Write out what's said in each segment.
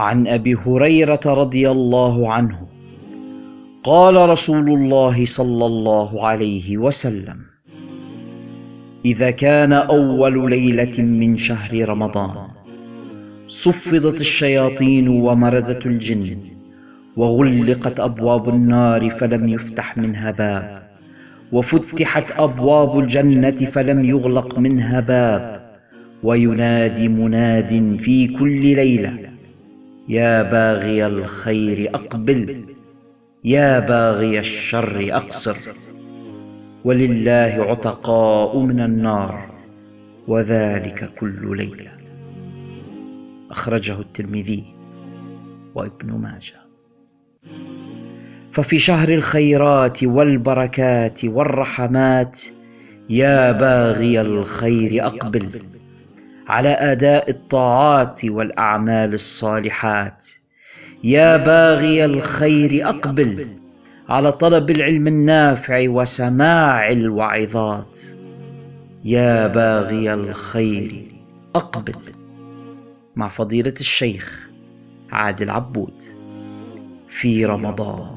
عن أبي هريرة رضي الله عنه. قال رسول الله صلى الله عليه وسلم إذا كان أول ليلة من شهر رمضان صفدت الشياطين ومردت الجن وغلقت أبواب النار فلم يفتح منها باب وفتحت أبواب الجنة فلم يغلق منها باب وينادي مناد في كل ليلة يا باغي الخير أقبل يا باغي الشر أقصر. ولله عتقاء من النار وذلك كل ليلة. أخرجه الترمذي وابن ماجه. ففي شهر الخيرات والبركات والرحمات يا باغي الخير أقبل. على أداء الطاعات والأعمال الصالحات. يا باغي الخير أقبل على طلب العلم النافع وسماع الوعظات. يا باغي الخير أقبل مع فضيلة الشيخ عادل عبود في رمضان.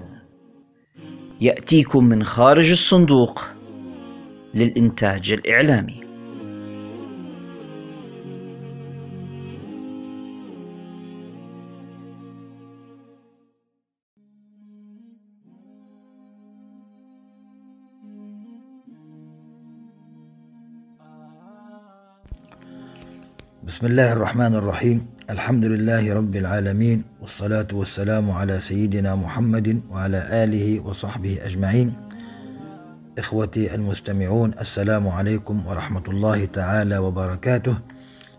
يأتيكم من خارج الصندوق للإنتاج الإعلامي. بسم الله الرحمن الرحيم الحمد لله رب العالمين والصلاة والسلام على سيدنا محمد وعلى آله وصحبه أجمعين إخوتي المستمعون السلام عليكم ورحمة الله تعالى وبركاته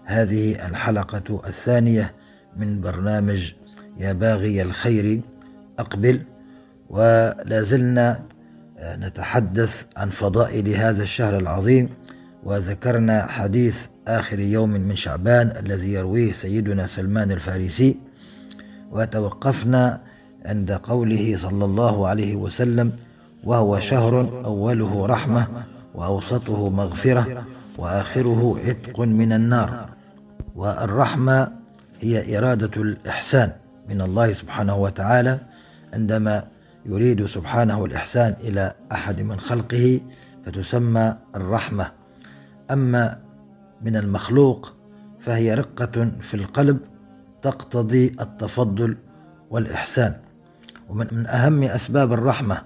هذه الحلقة الثانية من برنامج يا باغي الخير أقبل ولا زلنا نتحدث عن فضائل هذا الشهر العظيم وذكرنا حديث آخر يوم من شعبان الذي يرويه سيدنا سلمان الفارسي وتوقفنا عند قوله صلى الله عليه وسلم وهو شهر أوله رحمة وأوسطه مغفرة وآخره عتق من النار والرحمة هي إرادة الإحسان من الله سبحانه وتعالى عندما يريد سبحانه الإحسان إلى أحد من خلقه فتسمى الرحمة. أما من المخلوق فهي رقة في القلب تقتضي التفضل والإحسان. ومن أهم أسباب الرحمة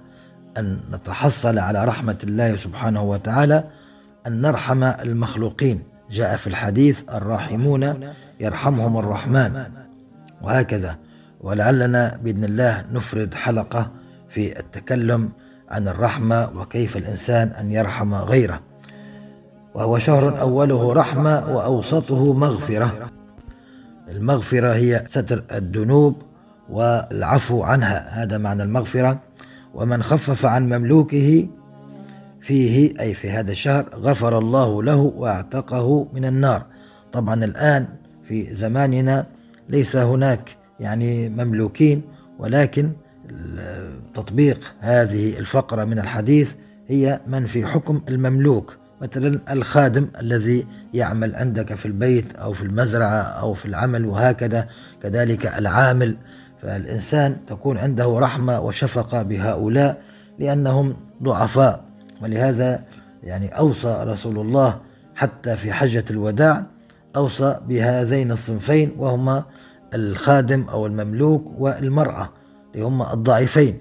أن نتحصل على رحمة الله سبحانه وتعالى أن نرحم المخلوقين. جاء في الحديث الراحمون يرحمهم الرحمن. وهكذا ولعلنا بإذن الله نفرد حلقة في التكلم عن الرحمة وكيف الإنسان أن يرحم غيره. وهو شهر أوله رحمة وأوسطه مغفرة. المغفرة هي ستر الذنوب والعفو عنها. هذا معنى المغفرة. ومن خفف عن مملوكه فيه أي في هذا الشهر غفر الله له واعتقه من النار. طبعا الآن في زماننا ليس هناك يعني مملوكين ولكن تطبيق هذه الفقرة من الحديث هي من في حكم المملوك. مثلا الخادم الذي يعمل عندك في البيت أو في المزرعة أو في العمل وهكذا كذلك العامل. فالإنسان تكون عنده رحمة وشفقة بهؤلاء لأنهم ضعفاء. ولهذا يعني أوصى رسول الله حتى في حجة الوداع أوصى بهذين الصنفين وهما الخادم أو المملوك والمرأة هم الضعيفين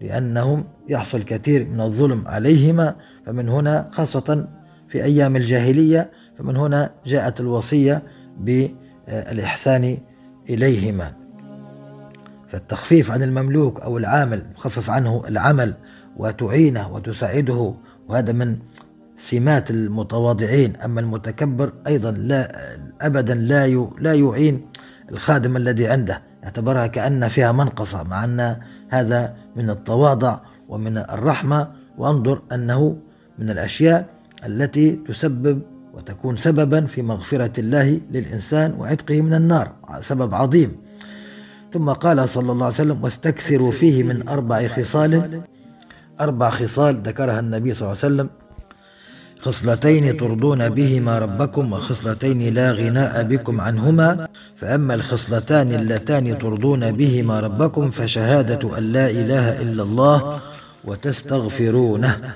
لأنهم يحصل كثير من الظلم عليهما. فمن هنا خاصة في أيام الجاهلية فمن هنا جاءت الوصية بالإحسان إليهما. فالتخفيف عن المملوك أو العامل تخفف عنه العمل وتعينه وتساعده وهذا من سمات المتواضعين. أما المتكبر أيضا لا أبدا لا لا يعين الخادم الذي عنده يعتبرها كأن فيها منقصة مع أن هذا من التواضع ومن الرحمة. وانظر أنه من الأشياء التي تسبب وتكون سببا في مغفرة الله للإنسان وعتقه من النار سبب عظيم. ثم قال صلى الله عليه وسلم واستكثروا فيه من أربع خصال. أربع خصال ذكرها النبي صلى الله عليه وسلم خصلتين ترضون بهما ربكم وخصلتين لا غناء بكم عنهما. فأما الخصلتان اللتان ترضون بهما ربكم فشهادة أن لا إله إلا الله وتستغفرونه.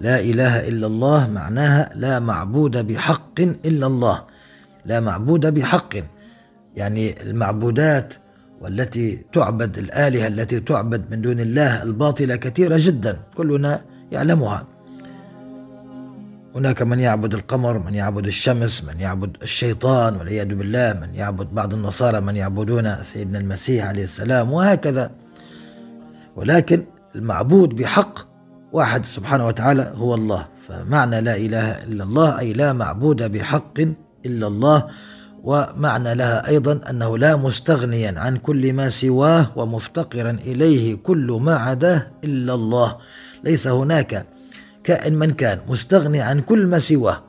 لا إله إلا الله معناها لا معبود بحق إلا الله. لا معبود بحق. يعني المعبودات والتي تعبد الآلهة التي تعبد من دون الله الباطلة كثيرة جدا كلنا يعلمها. هناك من يعبد القمر من يعبد الشمس من يعبد الشيطان والعياذ بالله من يعبد بعض النصارى من يعبدون سيدنا المسيح عليه السلام وهكذا. ولكن المعبود بحق واحد سبحانه وتعالى هو الله. فمعنى لا إله إلا الله أي لا معبود بحق إلا الله. ومعنى لها أيضا أنه لا مستغنيا عن كل ما سواه ومفتقرا إليه كل ما عداه إلا الله. ليس هناك كائن من كان مستغني عن كل ما سواه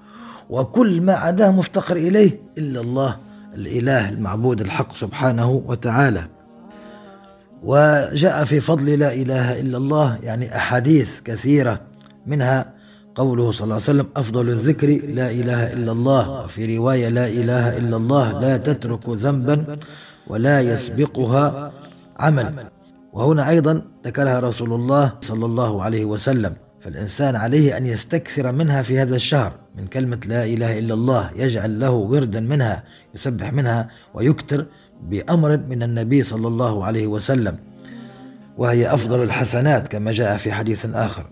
وكل ما عداه مفتقر إليه إلا الله الإله المعبود الحق سبحانه وتعالى. وجاء في فضل لا إله إلا الله يعني أحاديث كثيرة منها قوله صلى الله عليه وسلم أفضل الذكر لا إله إلا الله وفي رواية لا إله إلا الله لا تترك ذنبا ولا يسبقها عمل. وهنا أيضا ذكرها رسول الله صلى الله عليه وسلم فالإنسان عليه أن يستكثر منها في هذا الشهر من كلمة لا إله إلا الله يجعل له وردا منها يسبح منها ويكتر بأمر من النبي صلى الله عليه وسلم وهي أفضل الحسنات كما جاء في حديث آخر.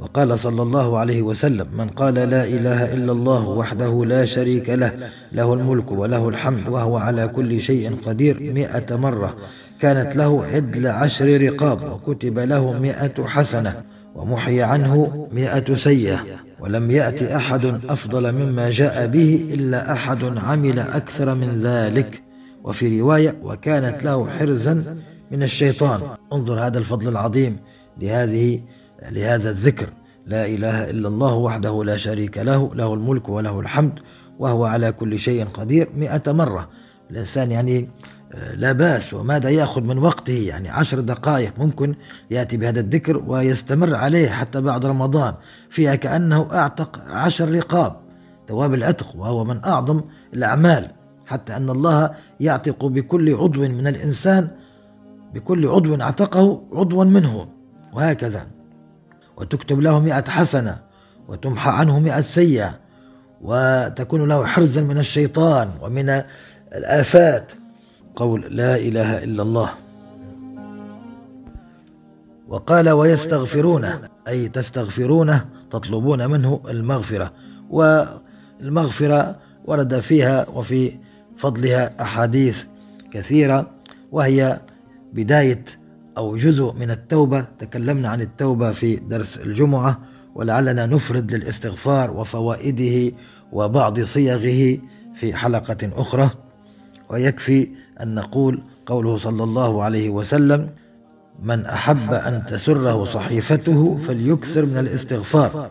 وقال صلى الله عليه وسلم من قال لا إله إلا الله وحده لا شريك له له الملك وله الحمد وهو على كل شيء قدير مئة مرة كانت له عدل عشر رقاب وكتب له مئة حسنة ومحي عنه مئة سيئة ولم يأت أحد أفضل مما جاء به إلا أحد عمل أكثر من ذلك. وفي رواية وكانت له حرزا من الشيطان. انظر هذا الفضل العظيم لهذه لهذا الذكر. لا إله إلا الله وحده لا شريك له له الملك وله الحمد وهو على كل شيء قدير مئة مرة. الإنسان يعني آه، لا بأس وماذا يأخذ من وقته؟ يعني عشر دقائق ممكن يأتي بهذا الذكر ويستمر عليه حتى بعد رمضان. فيها كأنه أعتق عشر رقاب ثواب العتق وهو من أعظم الأعمال. حتى أن الله يعتق بكل عضو من الإنسان بكل عضو اعتقه عضوا منه وهكذا. وتكتب له مئة حسنة وتمحى عنه مئة سيئة وتكون له حرزا من الشيطان ومن الآفات. قول لا إله إلا الله. وقال ويستغفرونه أي تستغفرونه تطلبون منه المغفرة. والمغفرة ورد فيها وفي فضلها أحاديث كثيرة وهي بداية أو جزء من التوبة. تكلمنا عن التوبة في درس الجمعة ولعلنا نفرد للاستغفار وفوائده وبعض صيغه في حلقة أخرى. ويكفي أن نقول قوله صلى الله عليه وسلم من أحب أن تسره صحيفته فليكثر من الاستغفار.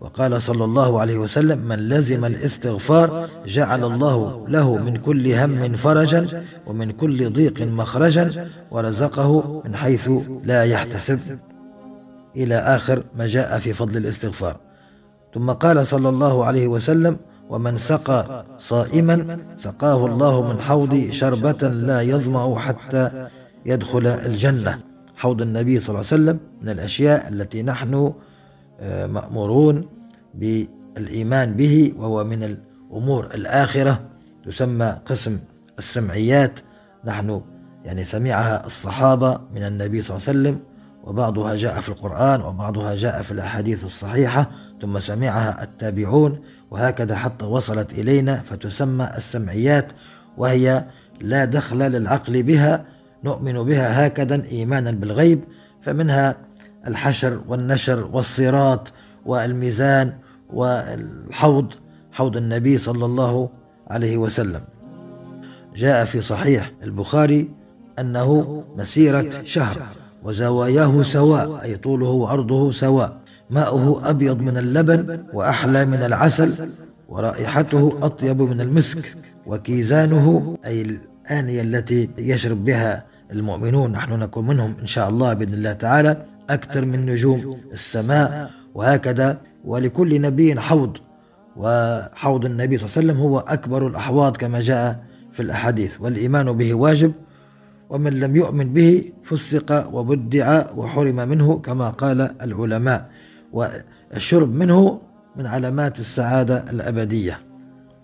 وقال صلى الله عليه وسلم من لزم الاستغفار جعل الله له من كل هم فرجا ومن كل ضيق مخرجا ورزقه من حيث لا يحتسب. إلى آخر ما جاء في فضل الاستغفار. ثم قال صلى الله عليه وسلم ومن سقى صائما سقاه الله من حوض شربة لا يظمأ حتى يدخل الجنة. حوض النبي صلى الله عليه وسلم من الأشياء التي نحن آه، مأمورون بالإيمان به وهو من الأمور الآخرة تسمى قسم السمعيات. نحن يعني سمعها الصحابة من النبي صلى الله عليه وسلم وبعضها جاء في القرآن وبعضها جاء في الأحاديث الصحيحة ثم سمعها التابعون وهكذا حتى وصلت إلينا فتسمى السمعيات وهي لا دخل للعقل بها نؤمن بها هكذا إيمانا بالغيب فمنها الحشر والنشر والصراط والميزان والحوض حوض النبي صلى الله عليه وسلم. جاء في صحيح البخاري أنه مسيرة شهر وزواياه سواء أي طوله وعرضه سواء. ماؤه أبيض من اللبن وأحلى من العسل ورائحته أطيب من المسك وكيزانه أي الآنية التي يشرب بها المؤمنون نحن نكون منهم إن شاء الله بإذن الله تعالى أكثر من نجوم السماء وهكذا ولكل نبي حوض. وحوض النبي صلى الله عليه وسلم هو أكبر الأحواض كما جاء في الأحاديث. والإيمان به واجب ومن لم يؤمن به فسق وبدع وحرم منه كما قال العلماء. والشرب منه من علامات السعادة الأبدية.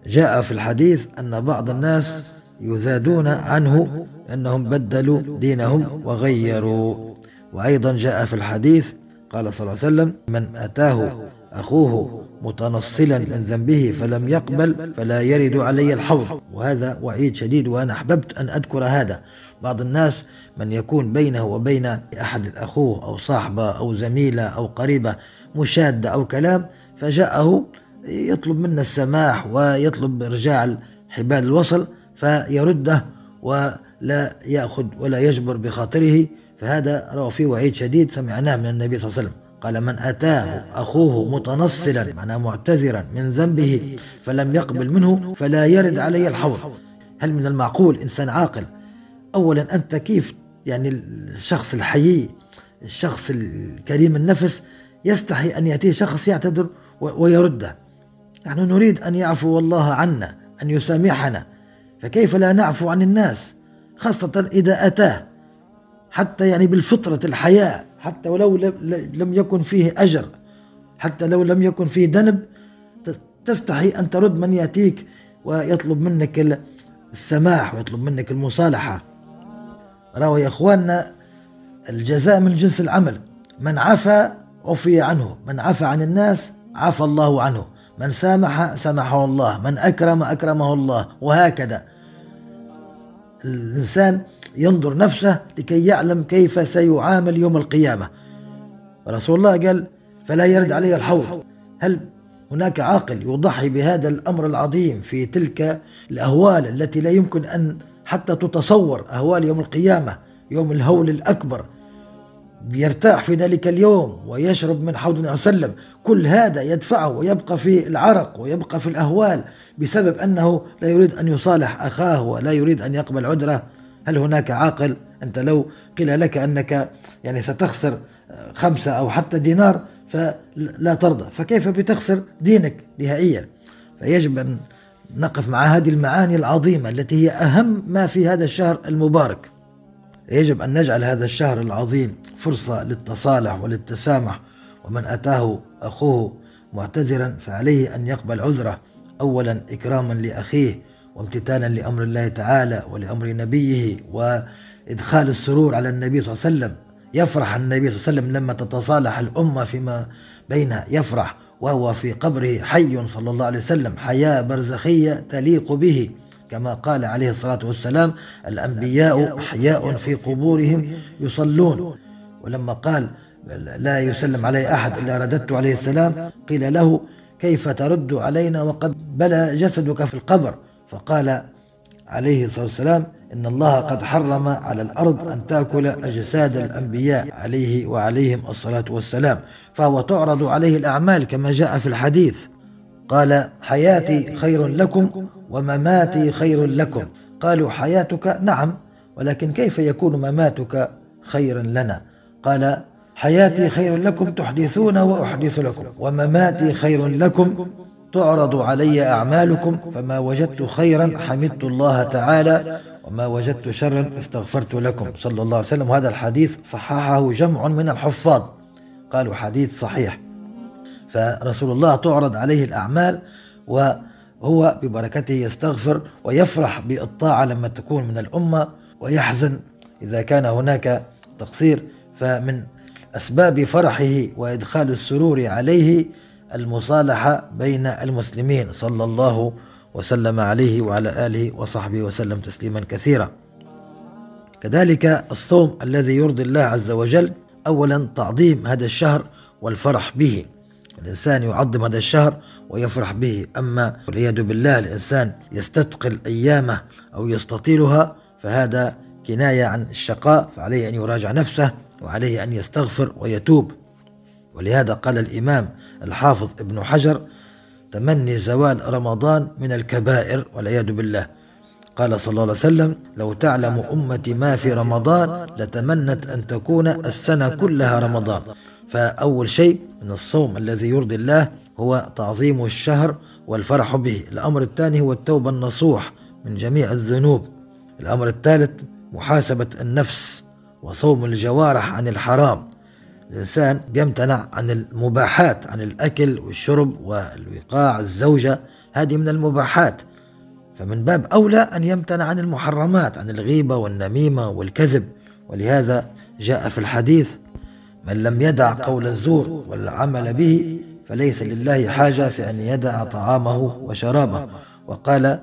جاء في الحديث أن بعض الناس يزادون عنه أنهم بدلوا دينهم وغيروا. وأيضا جاء في الحديث قال صلى الله عليه وسلم من أتاه أخوه متنصلا من ذنبه فلم يقبل فلا يرد علي الحوض. وهذا وعيد شديد وأنا أحببت أن أذكر هذا. بعض الناس من يكون بينه وبين أحد الأخوه أو صاحبة أو زميلة أو قريبة مشادة أو كلام فجاءه يطلب منا السماح ويطلب إرجاع حبال الوصل فيرده ولا يأخذ ولا يجبر بخاطره. فهذا روى فيه وعيد شديد سمعناه من النبي صلى الله عليه وسلم. قال من أتاه أخوه متنصلا معناه معتذرا من ذنبه فلم يقبل منه فلا يرد علي الحوض. هل من المعقول إنسان عاقل؟ أولا أنت كيف؟ يعني الشخص الحيي الشخص الكريم النفس يستحي أن يأتيه شخص يعتذر ويرده. نحن نريد أن يعفو الله عنا أن يسامحنا فكيف لا نعفو عن الناس؟ خاصة إذا أتاه حتى يعني بالفطرة الحياة. حتى ولو لم يكن فيه أجر حتى لو لم يكن فيه ذنب تستحي أن ترد من يأتيك ويطلب منك السماح ويطلب منك المصالحة. روى يا إخواننا الجزاء من جنس العمل. من عفى عفي عنه من عفى عن الناس عفى الله عنه. من سامح سامحه الله. من أكرم أكرمه الله. وهكذا. الإنسان ينظر نفسه لكي يعلم كيف سيعامل يوم القيامة. رسول الله قال فلا يرد علي الحوض. هل هناك عاقل يضحي بهذا الأمر العظيم في تلك الأهوال التي لا يمكن أن حتى تتصور أهوال يوم القيامة يوم الهول الأكبر؟ يرتاح في ذلك اليوم ويشرب من حوض النبي صلى الله عليه وسلم. كل هذا يدفعه ويبقى في العرق ويبقى في الأهوال بسبب أنه لا يريد أن يصالح أخاه ولا يريد أن يقبل عذره. هل هناك عاقل؟ أنت لو قيل لك أنك يعني ستخسر خمسة أو حتى دينار فلا ترضى. فكيف بتخسر دينك نهائيا؟ فيجب أن نقف مع هذه المعاني العظيمة التي هي أهم ما في هذا الشهر المبارك. يجب أن نجعل هذا الشهر العظيم فرصة للتصالح وللتسامح ومن أتاه أخوه معتذرا فعليه أن يقبل عذره أولا إكراما لأخيه وامتثالا لأمر الله تعالى ولأمر نبيه وإدخال السرور على النبي صلى الله عليه وسلم. يفرح النبي صلى الله عليه وسلم لما تتصالح الأمة فيما بينها. يفرح وهو في قبره حي صلى الله عليه وسلم. حياة برزخية تليق به. كما قال عليه الصلاة والسلام الأنبياء أحياء في قبورهم يصلون. ولما قال لا يسلم علي أحد إلا رددت عليه السلام. قيل له كيف ترد علينا وقد بلى جسدك في القبر؟ فقال عليه الصلاة والسلام إن الله قد حرم على الأرض أن تأكل أجساد الأنبياء عليه وعليهم الصلاة والسلام فهو تعرض عليه الأعمال كما جاء في الحديث. قال حياتي خير لكم ومماتي خير لكم. قالوا حياتك؟ نعم ولكن كيف يكون مماتك خيرا لنا؟ قال حياتي خير لكم تحدثون وأحدث لكم ومماتي خير لكم تعرض علي أعمالكم فما وجدت خيرا حمدت الله تعالى وما وجدت شرا استغفرت لكم صلى الله عليه وسلم. وهذا الحديث صححه جمع من الحفاظ. قالوا حديث صحيح. فرسول الله تعرض عليه الأعمال وهو ببركته يستغفر ويفرح بالطاعة لما تكون من الأمة ويحزن إذا كان هناك تقصير. فمن أسباب فرحه وإدخال السرور عليه المصالحة بين المسلمين صلى الله وسلم عليه وعلى آله وصحبه وسلم تسليما كثيرا. كذلك الصوم الذي يرضي الله عز وجل أولا تعظيم هذا الشهر والفرح به. الإنسان يعظم هذا الشهر ويفرح به أما والعياذ بالله الإنسان يستثقل أيامه أو يستطيلها فهذا كناية عن الشقاء فعليه أن يراجع نفسه وعليه أن يستغفر ويتوب. ولهذا قال الإمام الحافظ ابن حجر تمني زوال رمضان من الكبائر والعياذ بالله. قال صلى الله عليه وسلم لو تعلم أمتي ما في رمضان لتمنت أن تكون السنة كلها رمضان. فأول شيء من الصوم الذي يرضي الله هو تعظيم الشهر والفرح به. الأمر الثاني هو التوبة النصوح من جميع الذنوب. الأمر الثالث محاسبة النفس وصوم الجوارح عن الحرام. الإنسان بيمتنع عن المباحات عن الأكل والشرب والوقاع الزوجة هذه من المباحات. فمن باب أولى أن يمتنع عن المحرمات عن الغيبة والنميمة والكذب. ولهذا جاء في الحديث من لم يدع قول الزور والعمل به فليس لله حاجة في أن يدع طعامه وشرابه. وقال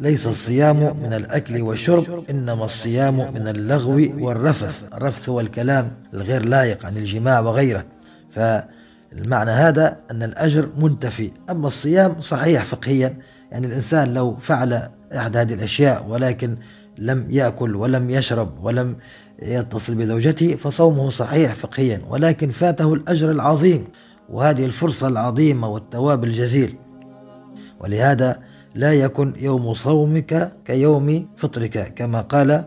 ليس الصيام من الأكل والشرب إنما الصيام من اللغو والرفث. الرفث هو الكلام الغير لائق عن الجماع وغيره. فالمعنى هذا أن الأجر منتفي. أما الصيام صحيح فقهيا يعني الإنسان لو فعل أحد هذه الأشياء ولكن لم يأكل ولم يشرب ولم يتصل بزوجته فصومه صحيح فقهيا. ولكن فاته الأجر العظيم وهذه الفرصة العظيمة والثواب الجزيل. ولهذا لا يكن يوم صومك كيوم فطرك كما قال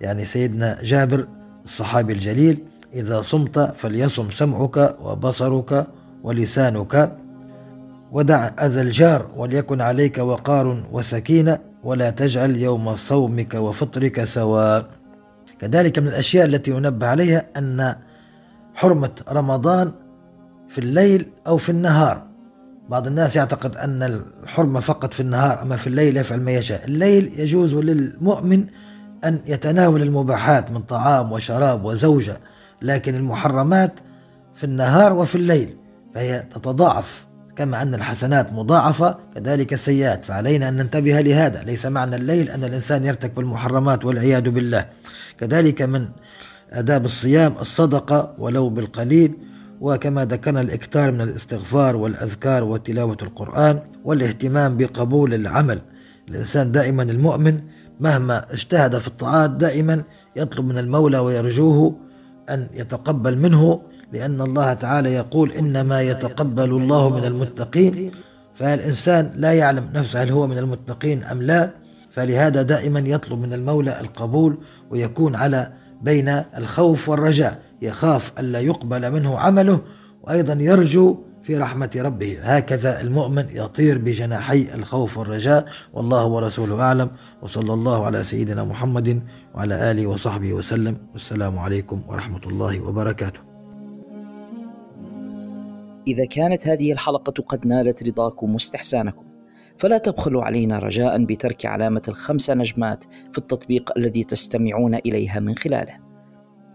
يعني سيدنا جابر الصحابي الجليل إذا صمت فليصم سمعك وبصرك ولسانك ودع أذى الجار وليكن عليك وقار وسكينة ولا تجعل يوم صومك وفطرك سواء كذلك من الأشياء التي ينبه عليها أن حرمة رمضان في الليل أو في النهار. بعض الناس يعتقد أن الحرمة فقط في النهار أما في الليل يفعل ما يشاء. الليل يجوز للمؤمن أن يتناول المباحات من طعام وشراب وزوجة لكن المحرمات في النهار وفي الليل فهي تتضاعف. كما أن الحسنات مضاعفة كذلك السيئات فعلينا أن ننتبه لهذا. ليس معنى الليل أن الإنسان يرتكب المحرمات والعياذ بالله. كذلك من آداب الصيام الصدقة ولو بالقليل وكما ذكرنا الإكثار من الاستغفار والأذكار وتلاوة القرآن والاهتمام بقبول العمل. الإنسان دائما المؤمن مهما اجتهد في الطاعات دائما يطلب من المولى ويرجوه أن يتقبل منه لأن الله تعالى يقول إنما يتقبل الله من المتقين. فالإنسان لا يعلم نفسه هل هو من المتقين أم لا فلهذا دائما يطلب من المولى القبول ويكون على بين الخوف والرجاء. يخاف ألا يقبل منه عمله وأيضا يرجو في رحمة ربه. هكذا المؤمن يطير بجناحي الخوف والرجاء. والله ورسوله أعلم. وصلى الله على سيدنا محمد وعلى آله وصحبه وسلم. والسلام عليكم ورحمة الله وبركاته. إذا كانت هذه الحلقة قد نالت رضاكم واستحسانكم فلا تبخلوا علينا رجاء بترك علامة الخمس نجمات في التطبيق الذي تستمعون إليها من خلاله.